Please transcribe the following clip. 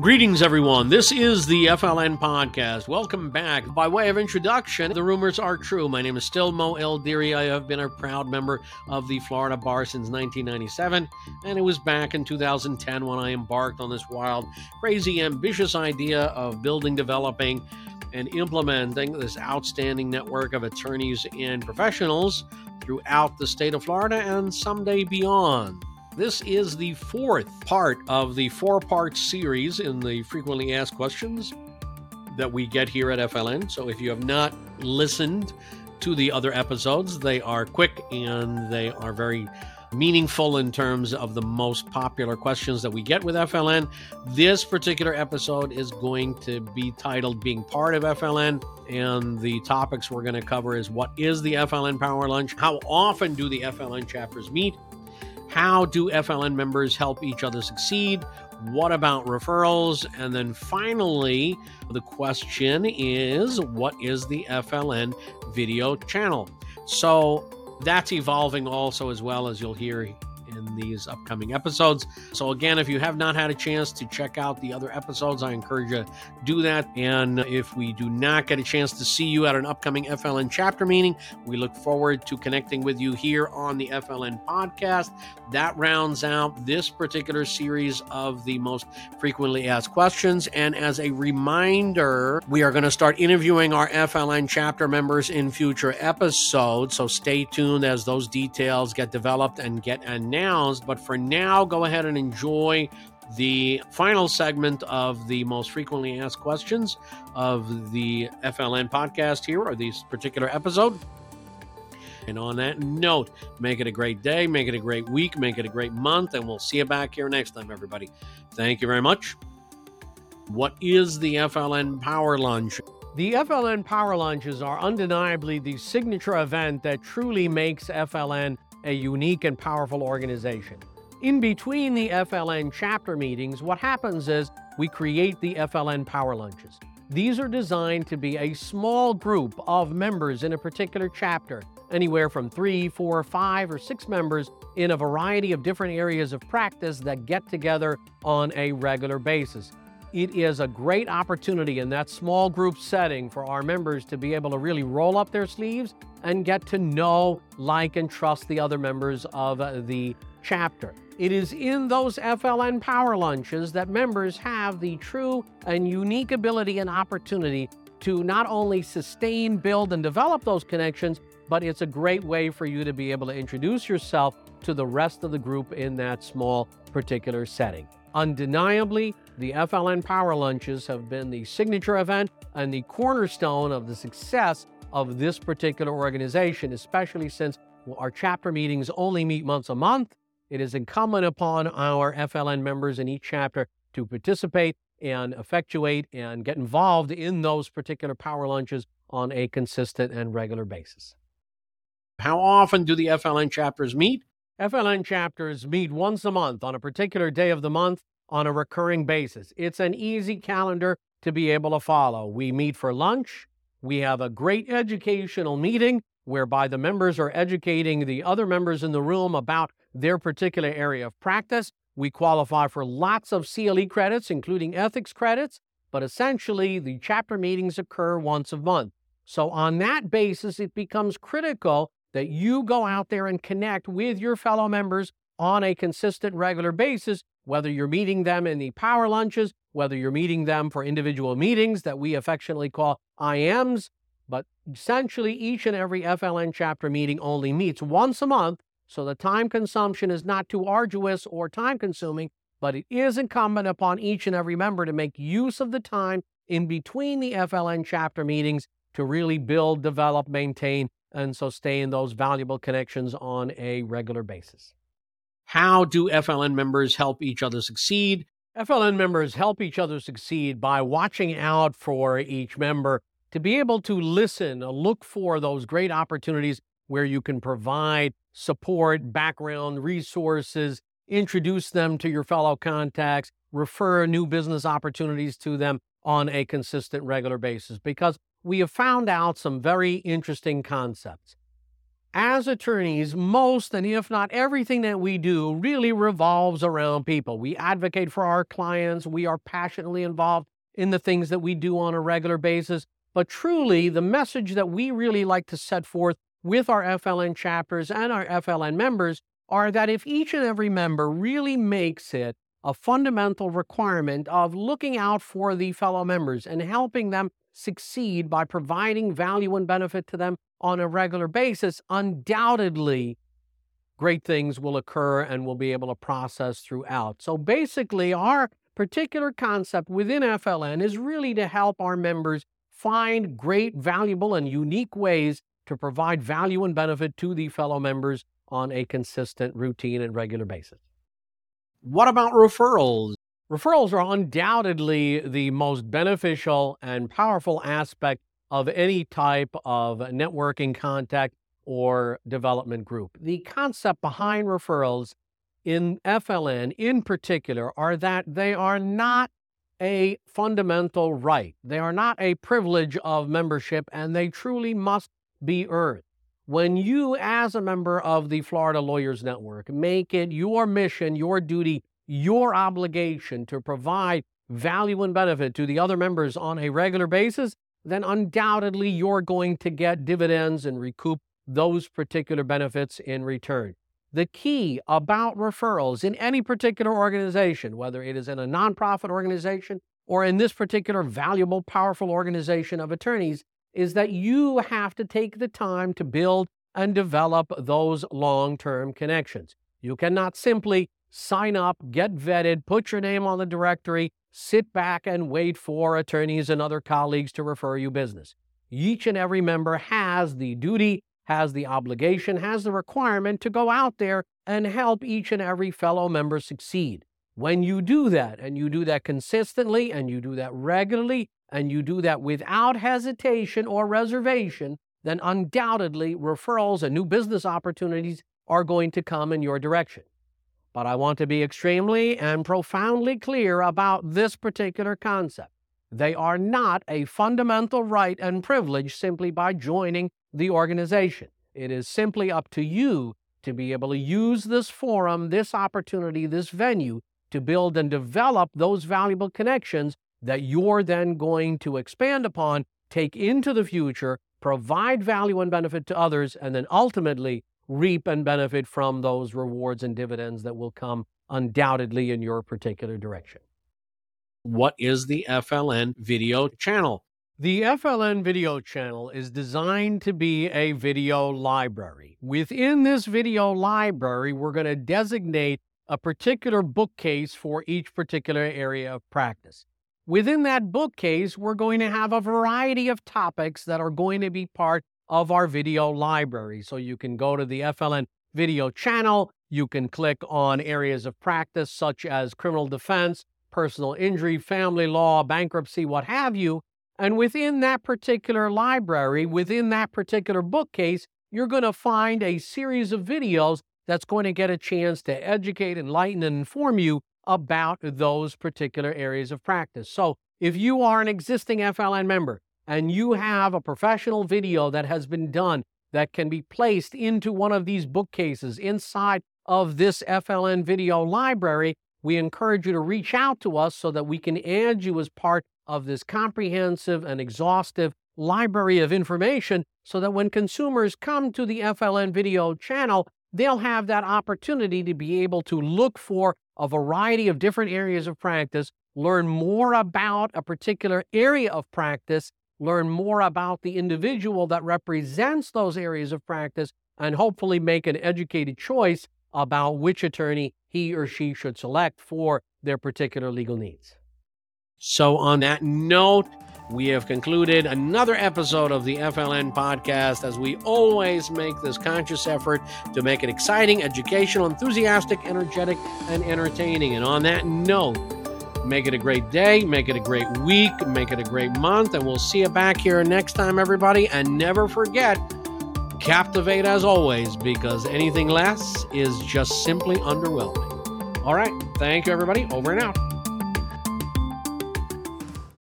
Greetings, everyone. This is the FLN podcast. Welcome back. By way of introduction, the rumors are true. My name is still Mo Deary. I have been a proud member of the Florida Bar since 1997, and it was back in 2010 when I embarked on this wild, crazy, ambitious idea of building, developing, and implementing this outstanding network of attorneys and professionals throughout the state of Florida and someday beyond. This is the fourth part of the four part series in the frequently asked questions that we get here at FLN. So if you have not listened to the other episodes, they are quick and they are very meaningful in terms of the most popular questions that we get with FLN. This particular episode is going to be titled Being Part of FLN. And the topics we're going to cover is what is the FLN Power Lunch? How often do the FLN chapters meet? How do FLN members help each other succeed? What about referrals? And then finally, the question is what is the FLN video channel? So that's evolving also, as well as you'll hear in these upcoming episodes. So, again, if you have not had a chance to check out the other episodes, I encourage you to do that. And if we do not get a chance to see you at an upcoming FLN chapter meeting, we look forward to connecting with you here on the FLN podcast. That rounds out this particular series of the most frequently asked questions. And as a reminder, we are going to start interviewing our FLN chapter members in future episodes. So stay tuned as those details get developed and get announced announced. But for now, go ahead and enjoy the final segment of the most frequently asked questions of the FLN podcast here, or this particular episode. And on that note, make it a great day, make it a great week, make it a great month, and we'll see you back here next time, everybody. Thank you very much. What is the FLN Power Lunch? The FLN Power Lunches are undeniably the signature event that truly makes FLN a unique and powerful organization. In between the FLN chapter meetings, what happens is we create the FLN Power Lunches. These are designed to be a small group of members in a particular chapter, anywhere from three, four, five, or six members in a variety of different areas of practice that get together on a regular basis. It is a great opportunity in that small group setting for our members to be able to really roll up their sleeves and get to know, like, and trust the other members of uh, the chapter. It is in those FLN Power Lunches that members have the true and unique ability and opportunity to not only sustain, build, and develop those connections, but it's a great way for you to be able to introduce yourself to the rest of the group in that small particular setting. Undeniably, the FLN Power Lunches have been the signature event and the cornerstone of the success of this particular organization, especially since our chapter meetings only meet once a month. It is incumbent upon our FLN members in each chapter to participate and effectuate and get involved in those particular power lunches on a consistent and regular basis. How often do the FLN chapters meet? FLN chapters meet once a month on a particular day of the month on a recurring basis. It's an easy calendar to be able to follow. We meet for lunch, we have a great educational meeting whereby the members are educating the other members in the room about their particular area of practice. We qualify for lots of CLE credits, including ethics credits, but essentially the chapter meetings occur once a month. So, on that basis, it becomes critical that you go out there and connect with your fellow members on a consistent, regular basis, whether you're meeting them in the power lunches, whether you're meeting them for individual meetings that we affectionately call IMs, but essentially each and every FLN chapter meeting only meets once a month, so the time consumption is not too arduous or time consuming, but it is incumbent upon each and every member to make use of the time in between the FLN chapter meetings to really build, develop, maintain, and sustain those valuable connections on a regular basis. How do FLN members help each other succeed? FLN members help each other succeed by watching out for each member to be able to listen, look for those great opportunities where you can provide support, background, resources, introduce them to your fellow contacts, refer new business opportunities to them on a consistent, regular basis. Because we have found out some very interesting concepts. As attorneys, most and if not everything that we do really revolves around people. We advocate for our clients, we are passionately involved in the things that we do on a regular basis. But truly, the message that we really like to set forth with our FLN chapters and our FLN members are that if each and every member really makes it a fundamental requirement of looking out for the fellow members and helping them succeed by providing value and benefit to them on a regular basis, undoubtedly great things will occur and we'll be able to process throughout. So basically, our particular concept within FLN is really to help our members find great, valuable, and unique ways to provide value and benefit to the fellow members on a consistent, routine, and regular basis. What about referrals? Referrals are undoubtedly the most beneficial and powerful aspect of any type of networking contact or development group. The concept behind referrals in FLN in particular are that they are not a fundamental right. They are not a privilege of membership and they truly must be earned. When you, as a member of the Florida Lawyers Network, make it your mission, your duty your obligation to provide value and benefit to the other members on a regular basis, then undoubtedly you're going to get dividends and recoup those particular benefits in return. The key about referrals in any particular organization, whether it is in a nonprofit organization or in this particular valuable, powerful organization of attorneys, is that you have to take the time to build and develop those long term connections. You cannot simply sign up, get vetted, put your name on the directory, sit back and wait for attorneys and other colleagues to refer you business. Each and every member has the duty, has the obligation, has the requirement to go out there and help each and every fellow member succeed. When you do that, and you do that consistently, and you do that regularly, and you do that without hesitation or reservation, then undoubtedly referrals and new business opportunities are going to come in your direction. But I want to be extremely and profoundly clear about this particular concept. They are not a fundamental right and privilege simply by joining the organization. It is simply up to you to be able to use this forum, this opportunity, this venue to build and develop those valuable connections that you're then going to expand upon, take into the future, provide value and benefit to others, and then ultimately reap and benefit from those rewards and dividends that will come undoubtedly in your particular direction. What is the FLN video channel? The FLN video channel is designed to be a video library. Within this video library, we're going to designate a particular bookcase for each particular area of practice. Within that bookcase, we're going to have a variety of topics that are going to be part of our video library. So you can go to the FLN video channel. You can click on areas of practice such as criminal defense, personal injury, family law, bankruptcy, what have you. And within that particular library, within that particular bookcase, you're going to find a series of videos that's going to get a chance to educate, enlighten, and inform you about those particular areas of practice. So if you are an existing FLN member, and you have a professional video that has been done that can be placed into one of these bookcases inside of this FLN video library, we encourage you to reach out to us so that we can add you as part of this comprehensive and exhaustive library of information so that when consumers come to the FLN video channel, they'll have that opportunity to be able to look for a variety of different areas of practice, learn more about a particular area of practice, learn more about the individual that represents those areas of practice, and hopefully make an educated choice about which attorney he or she should select for their particular legal needs. So, on that note, we have concluded another episode of the FLN podcast as we always make this conscious effort to make it exciting, educational, enthusiastic, energetic, and entertaining. And on that note, Make it a great day, make it a great week, make it a great month, and we'll see you back here next time, everybody. And never forget, captivate as always, because anything less is just simply underwhelming. All right. Thank you, everybody. Over and out.